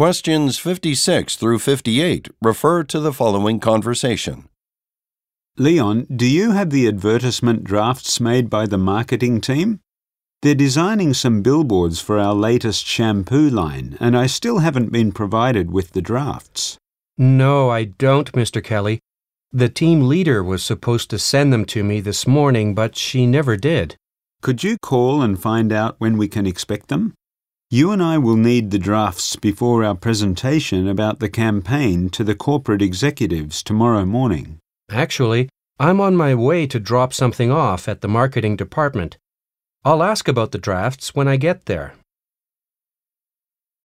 Questions 56 through 58 refer to the following conversation. Leon, do you have the advertisement drafts made by the marketing team? They're designing some billboards for our latest shampoo line, and I still haven't been provided with the drafts. No, I don't, Mr. Kelly. The team leader was supposed to send them to me this morning, but she never did. Could you call and find out when we can expect them? You and I will need the drafts before our presentation about the campaign to the corporate executives tomorrow morning. Actually, I'm on my way to drop something off at the marketing department. I'll ask about the drafts when I get there.